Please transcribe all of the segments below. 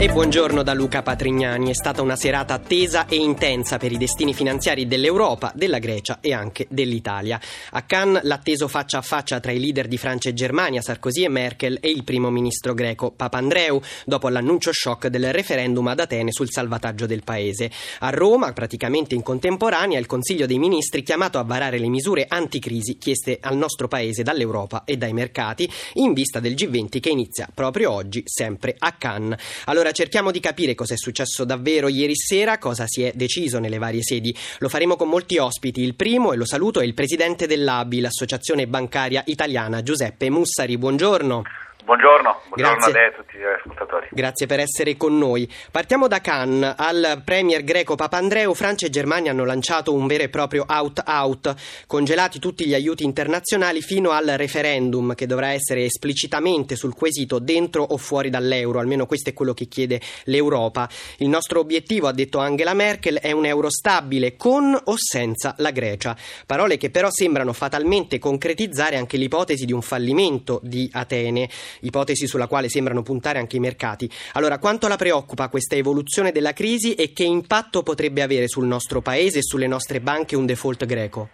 E buongiorno da Luca Patrignani. È stata una serata attesa e intensa per i destini finanziari dell'Europa, della Grecia e anche dell'Italia. A Cannes l'atteso faccia a faccia tra i leader di Francia e Germania, Sarkozy e Merkel, e il primo ministro greco Papandreou, dopo l'annuncio shock del referendum ad Atene sul salvataggio del paese. A Roma, praticamente in contemporanea, il Consiglio dei Ministri chiamato a varare le misure anticrisi chieste al nostro paese dall'Europa e dai mercati in vista del G20 che inizia proprio oggi, sempre a Cannes. Allora allora cerchiamo di capire cosa è successo davvero ieri sera, cosa si è deciso nelle varie sedi. Lo faremo con molti ospiti. Il primo, e lo saluto, è il presidente dell'ABI, l'Associazione Bancaria Italiana, Giuseppe Mussari. Buongiorno. Buongiorno, buongiorno a lei e a tutti gli ascoltatori. Grazie per essere con noi. Partiamo da Cannes. Al premier greco Papandreou, Francia e Germania hanno lanciato un vero e proprio out-out, congelati tutti gli aiuti internazionali fino al referendum che dovrà essere esplicitamente sul quesito dentro o fuori dall'euro, almeno questo è quello che chiede l'Europa. Il nostro obiettivo, ha detto Angela Merkel, è un euro stabile con o senza la Grecia. Parole che però sembrano fatalmente concretizzare anche l'ipotesi di un fallimento di Atene ipotesi sulla quale sembrano puntare anche i mercati. Allora, quanto la preoccupa questa evoluzione della crisi e che impatto potrebbe avere sul nostro paese e sulle nostre banche un default greco?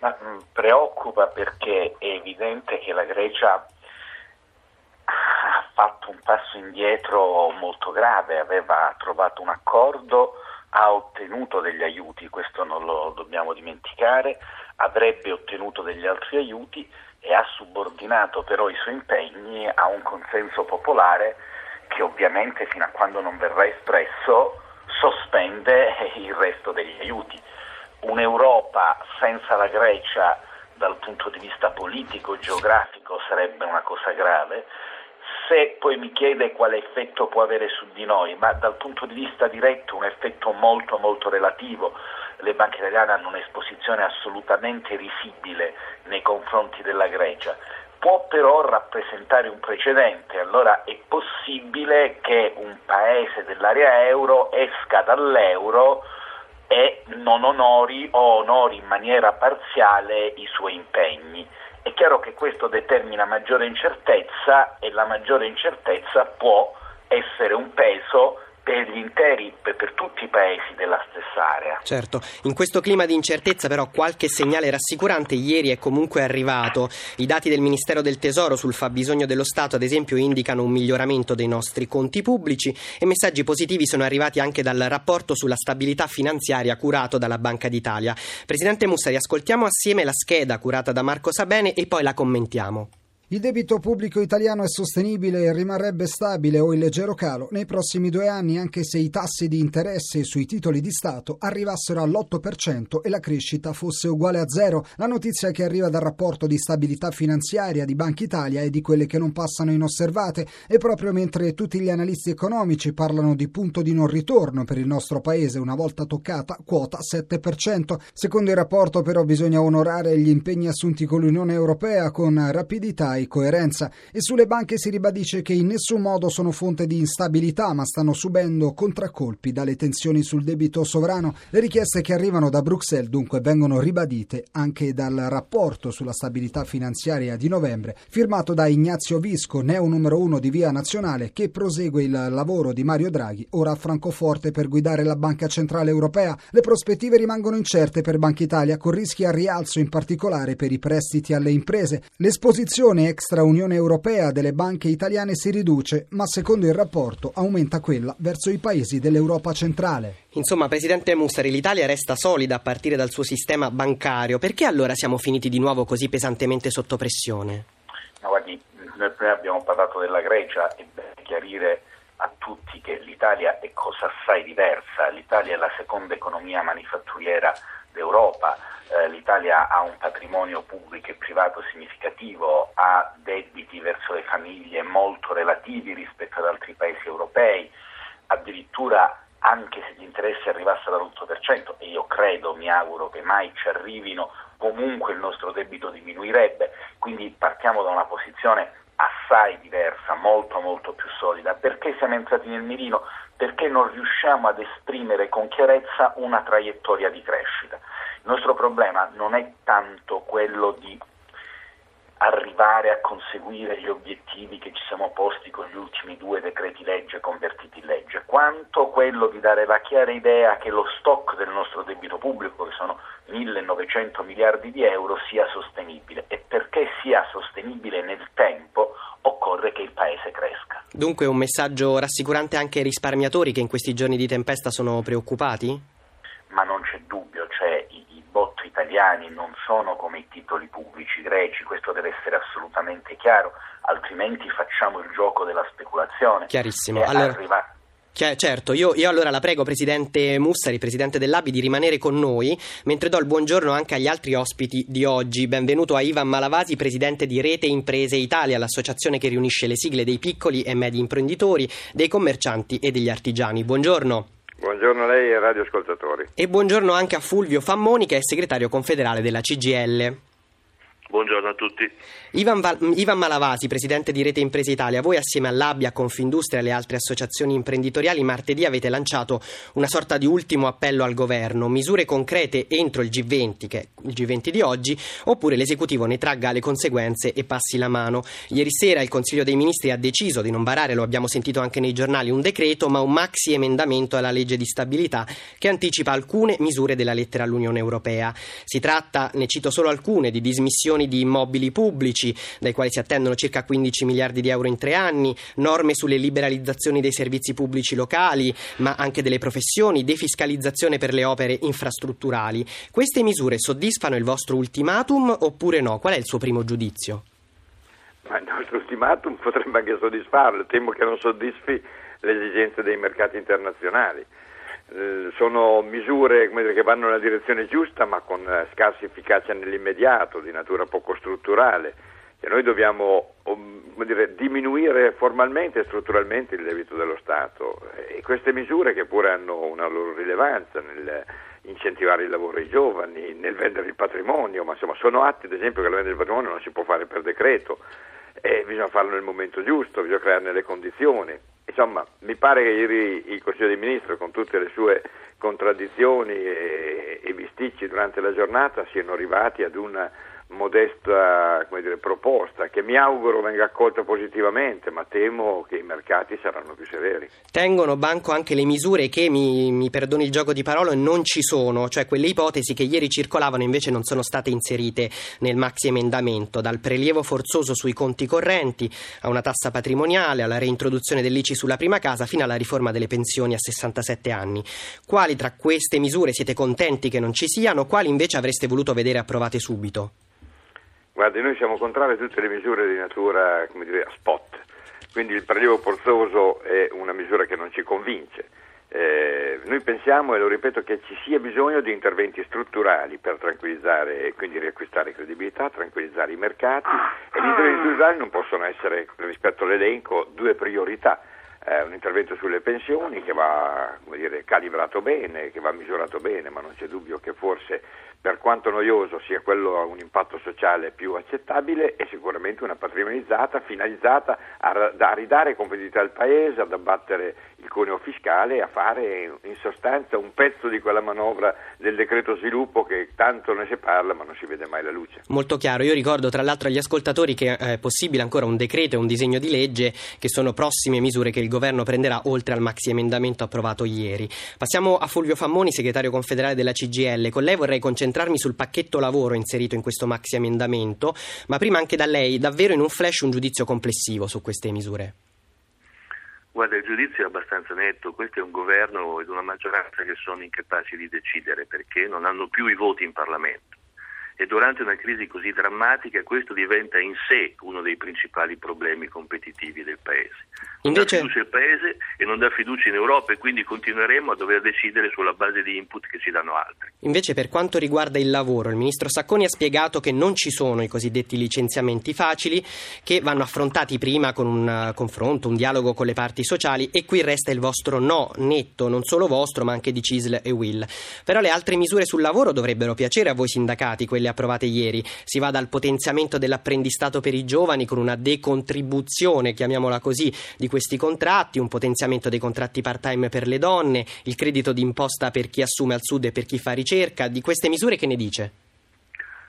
Ma, mm, preoccupa perché è evidente che la Grecia ha fatto un passo indietro molto grave, aveva trovato un accordo, ha ottenuto degli aiuti, questo non lo dobbiamo dimenticare, avrebbe ottenuto degli altri aiuti e ha subordinato però i suoi impegni a un consenso popolare che ovviamente fino a quando non verrà espresso sospende il resto degli aiuti. Un'Europa senza la Grecia dal punto di vista politico, geografico sarebbe una cosa grave. Se poi mi chiede quale effetto può avere su di noi, ma dal punto di vista diretto un effetto molto molto relativo, le banche italiane hanno un'esposizione assolutamente risibile nei confronti della Grecia. Può però rappresentare un precedente, allora è possibile che un paese dell'area euro esca dall'euro e non onori o onori in maniera parziale i suoi impegni. È chiaro che questo determina maggiore incertezza e la maggiore incertezza può essere un peso per gli interi, per, per, tutti i paesi della stessa area. Certo, in questo clima di incertezza però qualche segnale rassicurante ieri è comunque arrivato. I dati del Ministero del Tesoro sul fabbisogno dello Stato ad esempio indicano un miglioramento dei nostri conti pubblici e messaggi positivi sono arrivati anche dal rapporto sulla stabilità finanziaria curato dalla Banca d'Italia. Presidente Mussari, ascoltiamo assieme la scheda curata da Marco Sabene e poi la commentiamo. Il debito pubblico italiano è sostenibile e rimarrebbe stabile o in leggero calo nei prossimi due anni anche se i tassi di interesse sui titoli di Stato arrivassero all'8% e la crescita fosse uguale a zero. La notizia che arriva dal rapporto di stabilità finanziaria di Banca Italia è di quelle che non passano inosservate e proprio mentre tutti gli analisti economici parlano di punto di non ritorno per il nostro paese una volta toccata quota 7%. Secondo il rapporto però bisogna onorare gli impegni assunti con l'Unione Europea con rapidità e coerenza e sulle banche si ribadisce che in nessun modo sono fonte di instabilità ma stanno subendo contraccolpi dalle tensioni sul debito sovrano. Le richieste che arrivano da Bruxelles dunque vengono ribadite anche dal rapporto sulla stabilità finanziaria di novembre firmato da Ignazio Visco, neo numero uno di Via Nazionale, che prosegue il lavoro di Mario Draghi, ora a Francoforte per guidare la Banca Centrale Europea. Le prospettive rimangono incerte per Banca Italia, con rischi a rialzo in particolare per i prestiti alle imprese. L'esposizione extra Unione Europea delle banche italiane si riduce, ma secondo il rapporto aumenta quella verso i paesi dell'Europa centrale. Insomma, Presidente Mussari, l'Italia resta solida a partire dal suo sistema bancario. Perché allora siamo finiti di nuovo così pesantemente sotto pressione? No, guardi, noi prima abbiamo parlato della Grecia e bene chiarire a tutti che l'Italia è cosa assai diversa. L'Italia è la seconda economia manifatturiera d'Europa. Eh, l'Italia ha un patrimonio pubblico e privato significativo, ha debiti verso le famiglie molto relativi rispetto ad altri paesi europei, addirittura anche se gli interessi arrivassero all'8% e io credo, mi auguro che mai ci arrivino, comunque il nostro debito diminuirebbe, quindi partiamo da una posizione assai diversa, molto molto più solida. Perché siamo entrati nel mirino? Perché non riusciamo ad esprimere con chiarezza una traiettoria di crescita. Il nostro problema non è tanto quello di arrivare a conseguire gli obiettivi che ci siamo posti con gli ultimi due decreti legge convertiti in legge, quanto quello di dare la chiara idea che lo stock del nostro debito pubblico, che sono 1900 miliardi di euro, sia sostenibile e perché sia sostenibile nel tempo occorre che il Paese cresca. Dunque un messaggio rassicurante anche ai risparmiatori che in questi giorni di tempesta sono preoccupati? Ma non c'è dubbio, cioè i, i bot italiani non sono come i titoli pubblici greci, questo deve essere assolutamente chiaro, altrimenti facciamo il gioco della speculazione. Chiarissimo. Allora... Arriva... Certo, io, io, allora la prego, Presidente Mussari, Presidente dell'ABI, di rimanere con noi, mentre do il buongiorno anche agli altri ospiti di oggi. Benvenuto a Ivan Malavasi, Presidente di Rete Imprese Italia, l'associazione che riunisce le sigle dei piccoli e medi imprenditori, dei commercianti e degli artigiani. Buongiorno. Buongiorno a lei e ai radioascoltatori. E buongiorno anche a Fulvio Fammoni, che è segretario confederale della CGL. Buongiorno a tutti. Ivan, Val- Ivan, Malavasi, presidente di Rete Imprese Italia, voi assieme all'Abbia, Confindustria e alle altre associazioni imprenditoriali martedì avete lanciato una sorta di ultimo appello al governo, misure concrete entro il G20, che è il G20 di oggi, oppure l'esecutivo ne tragga le conseguenze e passi la mano. Ieri sera il Consiglio dei Ministri ha deciso di non varare, lo abbiamo sentito anche nei giornali, un decreto, ma un maxi emendamento alla legge di stabilità che anticipa alcune misure della lettera all'Unione Europea. Si tratta, ne cito solo alcune, di dismissioni acquisizioni di immobili pubblici, dai quali si attendono circa 15 miliardi di euro in tre anni, norme sulle liberalizzazioni dei servizi pubblici locali, ma anche delle professioni, defiscalizzazione per le opere infrastrutturali. Queste misure soddisfano il vostro ultimatum oppure no? Qual è il suo primo giudizio? Ma il nostro ultimatum potrebbe anche soddisfarlo, temo che non soddisfi le esigenze dei mercati internazionali. Eh, sono misure dire, che vanno nella direzione giusta ma con eh, scarsa efficacia nell'immediato, di natura poco strutturale. E noi dobbiamo dire, diminuire formalmente e strutturalmente il debito dello Stato e queste misure che pure hanno una loro rilevanza nel incentivare il lavoro ai giovani, nel vendere il patrimonio, ma insomma sono atti ad esempio che la vendita del patrimonio non si può fare per decreto, e bisogna farlo nel momento giusto, bisogna crearne le condizioni. Insomma, mi pare che ieri il Consiglio dei Ministri, con tutte le sue contraddizioni e, e bisticci durante la giornata, siano arrivati ad una modesta dire, proposta che mi auguro venga accolta positivamente, ma temo che i mercati saranno più severi. Tengono banco anche le misure che, mi, mi perdoni il gioco di parole, non ci sono, cioè quelle ipotesi che ieri circolavano invece non sono state inserite nel maxi emendamento, dal prelievo forzoso sui conti correnti a una tassa patrimoniale, alla reintroduzione dell'ICI sulla prima casa, fino alla riforma delle pensioni a 67 anni. Quali tra queste misure siete contenti che non ci siano, quali invece avreste voluto vedere approvate subito? Guardi, noi siamo contrari a tutte le misure di natura, come dire, a spot, quindi il prelievo forzoso è una misura che non ci convince. Eh, noi pensiamo, e lo ripeto, che ci sia bisogno di interventi strutturali per tranquillizzare e quindi riacquistare credibilità, tranquillizzare i mercati e gli interventi strutturali non possono essere, rispetto all'elenco, due priorità. Eh, un intervento sulle pensioni che va dire, calibrato bene, che va misurato bene, ma non c'è dubbio che forse per quanto noioso sia quello a un impatto sociale più accettabile e sicuramente una patrimonializzata finalizzata a, a ridare competitività al Paese, ad abbattere il conio fiscale a fare in sostanza un pezzo di quella manovra del decreto sviluppo che tanto ne si parla ma non si vede mai la luce. Molto chiaro, io ricordo tra l'altro agli ascoltatori che è possibile ancora un decreto e un disegno di legge che sono prossime misure che il governo prenderà oltre al maxi emendamento approvato ieri. Passiamo a Fulvio Fammoni, segretario confederale della CGL. Con lei vorrei concentrarmi sul pacchetto lavoro inserito in questo maxi emendamento, ma prima anche da lei, davvero in un flash un giudizio complessivo su queste misure. Guarda, il giudizio è abbastanza netto, questo è un governo ed una maggioranza che sono incapaci di decidere perché non hanno più i voti in Parlamento e durante una crisi così drammatica questo diventa in sé uno dei principali problemi competitivi del Paese. Non Invece... dà fiducia al Paese e non dà fiducia in Europa e quindi continueremo a dover decidere sulla base di input che ci danno altri. Invece per quanto riguarda il lavoro, il ministro Sacconi ha spiegato che non ci sono i cosiddetti licenziamenti facili che vanno affrontati prima con un uh, confronto, un dialogo con le parti sociali e qui resta il vostro no netto, non solo vostro ma anche di CISL e Will. Però le altre misure sul lavoro dovrebbero piacere a voi sindacati, quelle quelle approvate ieri. Si va dal potenziamento dell'apprendistato per i giovani con una decontribuzione, chiamiamola così, di questi contratti, un potenziamento dei contratti part-time per le donne, il credito d'imposta per chi assume al sud e per chi fa ricerca. Di queste misure che ne dice?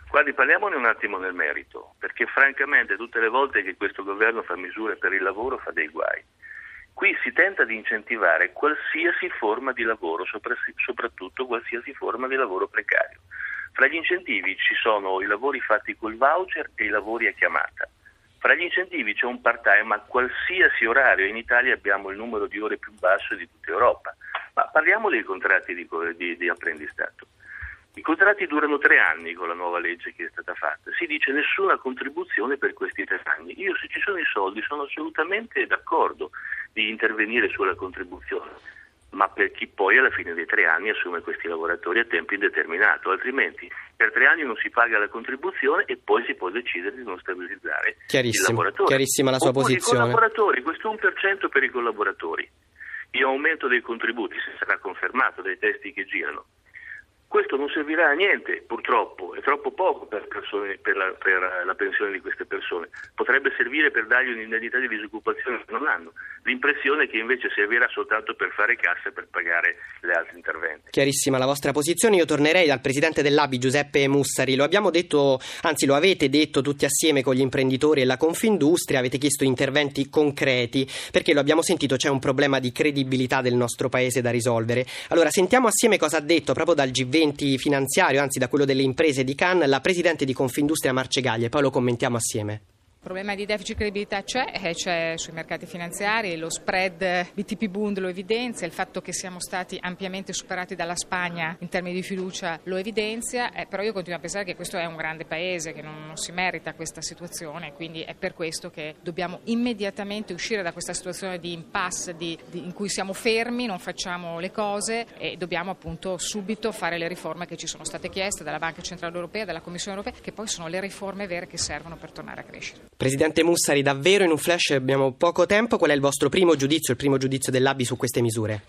Guardi, parliamone un attimo nel merito, perché francamente tutte le volte che questo governo fa misure per il lavoro fa dei guai. Qui si tenta di incentivare qualsiasi forma di lavoro, soprattutto qualsiasi forma di lavoro precario. Fra gli incentivi ci sono i lavori fatti col voucher e i lavori a chiamata. Fra gli incentivi c'è un part-time a qualsiasi orario. In Italia abbiamo il numero di ore più basso di tutta Europa. Ma parliamo dei contratti di, di, di apprendistato. I contratti durano tre anni con la nuova legge che è stata fatta. Si dice nessuna contribuzione per questi tre anni. Io se ci sono i soldi sono assolutamente d'accordo di intervenire sulla contribuzione, ma per chi poi alla fine dei tre anni assume questi lavoratori a tempo indeterminato, altrimenti per tre anni non si paga la contribuzione e poi si può decidere di non stabilizzare il lavoratore. Chiarissima la sua Oppure posizione. I collaboratori, questo 1% per i collaboratori. Io aumento dei contributi, se sarà confermato dai testi che girano, questo non servirà a niente, purtroppo, è troppo poco per, persone, per, la, per, la, pensione di queste persone. Potrebbe servire per dargli un'indennità di disoccupazione che non hanno. L'impressione è che invece servirà soltanto per fare cassa e per pagare le altre interventi. Chiarissima la vostra posizione. Io tornerei dal presidente dell'ABI Giuseppe Mussari. Lo abbiamo detto, anzi lo avete detto tutti assieme con gli imprenditori e la Confindustria, avete chiesto interventi concreti, perché lo abbiamo sentito c'è un problema di credibilità del nostro paese da risolvere. Allora sentiamo assieme cosa ha detto proprio dal G20 20 finanziario, anzi da quello delle imprese di Cannes, la presidente di Confindustria Marcegaglia e poi lo commentiamo assieme. Il problema di deficit di credibilità c'è, eh, c'è sui mercati finanziari, lo spread BTP Bund lo evidenzia, il fatto che siamo stati ampiamente superati dalla Spagna in termini di fiducia lo evidenzia, eh, però io continuo a pensare che questo è un grande paese, che non, non si merita questa situazione, quindi è per questo che dobbiamo immediatamente uscire da questa situazione di impasse di, di, in cui siamo fermi, non facciamo le cose e dobbiamo appunto subito fare le riforme che ci sono state chieste dalla Banca Centrale Europea, dalla Commissione Europea, che poi sono le riforme vere che servono per tornare a crescere. Presidente Mussari, davvero in un flash abbiamo poco tempo. Qual è il vostro primo giudizio, il primo giudizio dell'ABI su queste misure?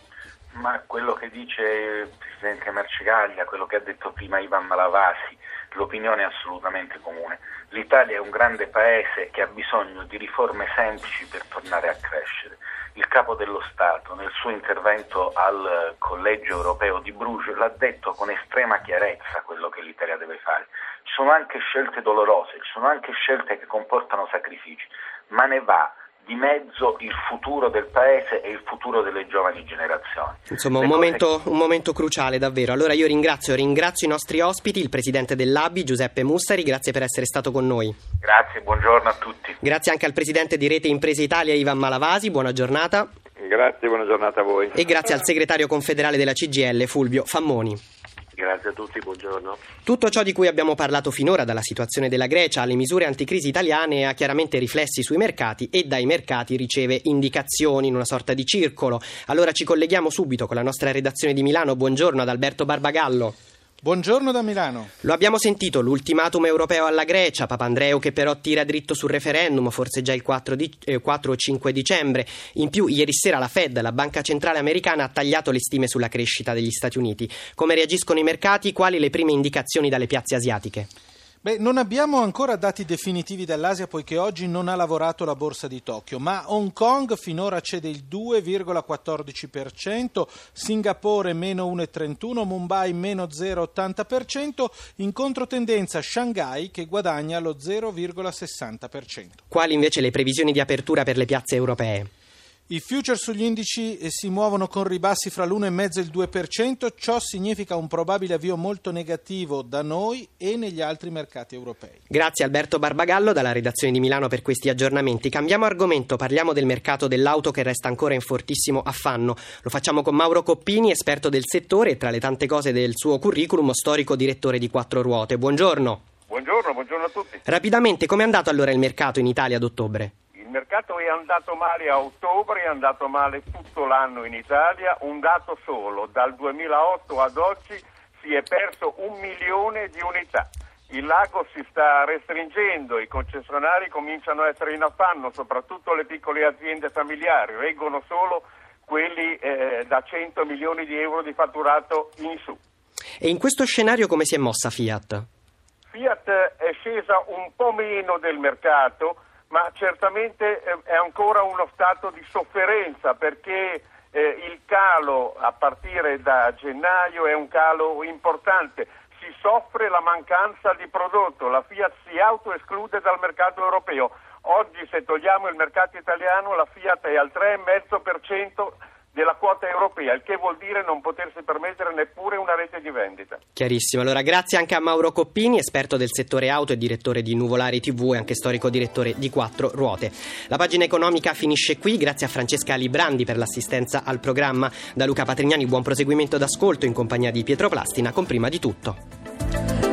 Ma quello che dice il Presidente Marcegaglia, quello che ha detto prima Ivan Malavasi, l'opinione è assolutamente comune. L'Italia è un grande paese che ha bisogno di riforme semplici per tornare a crescere. Il Capo dello Stato nel suo intervento al Collegio europeo di Bruges l'ha detto con estrema chiarezza quello che l'Italia deve fare ci sono anche scelte dolorose, ci sono anche scelte che comportano sacrifici, ma ne va di mezzo il futuro del paese e il futuro delle giovani generazioni. Insomma, un momento, un momento, cruciale davvero. Allora io ringrazio, ringrazio i nostri ospiti, il presidente dell'ABI Giuseppe Mussari, grazie per essere stato con noi. Grazie, buongiorno a tutti. Grazie anche al presidente di Rete Imprese Italia Ivan Malavasi, buona giornata. Grazie, buona giornata a voi. E grazie al segretario confederale della CGL Fulvio Fammoni. Grazie a tutti, buongiorno. Tutto ciò di cui abbiamo parlato finora, dalla situazione della Grecia alle misure anticrisi italiane, ha chiaramente riflessi sui mercati e dai mercati riceve indicazioni in una sorta di circolo. Allora ci colleghiamo subito con la nostra redazione di Milano. Buongiorno ad Alberto Barbagallo. Buongiorno da Milano. Lo abbiamo sentito, l'ultimatum europeo alla Grecia, Papandreou che però tira dritto sul referendum, forse già il 4, di, eh, 4, o 5 dicembre. In più, ieri sera la Fed, la banca centrale americana, ha tagliato le stime sulla crescita degli Stati Uniti. Come reagiscono i mercati? Quali le prime indicazioni dalle piazze asiatiche? Beh, non abbiamo ancora dati definitivi dall'Asia poiché oggi non ha lavorato la borsa di Tokyo, ma Hong Kong finora cede il 2,14%, Singapore meno 1,31%, Mumbai meno 0,80%, in controtendenza Shanghai che guadagna lo 0,60%. Quali invece le previsioni di apertura per le piazze europee? I future sugli indici eh, si muovono con ribassi fra l'1,5 e il 2%, ciò significa un probabile avvio molto negativo da noi e negli altri mercati europei. Grazie Alberto Barbagallo dalla redazione di Milano per questi aggiornamenti. Cambiamo argomento, parliamo del mercato dell'auto che resta ancora in fortissimo affanno. Lo facciamo con Mauro Coppini, esperto del settore e tra le tante cose del suo curriculum, storico direttore di Quattro Ruote. Buongiorno. Buongiorno, buongiorno a tutti. Rapidamente, com'è andato allora il mercato in Italia ad ottobre? Il mercato è andato male a ottobre, è andato male tutto l'anno in Italia, un dato solo, dal 2008 ad oggi si è perso un milione di unità. Il lago si sta restringendo, i concessionari cominciano a essere in affanno, soprattutto le piccole aziende familiari, reggono solo quelli eh, da 100 milioni di euro di fatturato in su. E in questo scenario come si è mossa Fiat? Fiat è scesa un po' meno del mercato, ma certamente eh, è ancora uno stato di sofferenza perché eh, il calo a partire da gennaio è un calo importante. Si soffre la mancanza di prodotto, la Fiat si autoesclude dal mercato europeo. Oggi se togliamo il mercato italiano la Fiat è al 3,5% della quota europea, il che vuol dire non potersi permettere neppure una rete di vendita. Chiarissimo. Allora, grazie anche a Mauro Coppini, esperto del settore auto e direttore di Nuvolari TV e anche storico direttore di Quattro Ruote. La pagina economica finisce qui. Grazie a Francesca Librandi per l'assistenza al programma. Da Luca Patrignani, buon proseguimento d'ascolto in compagnia di Pietro Plastina con prima di tutto.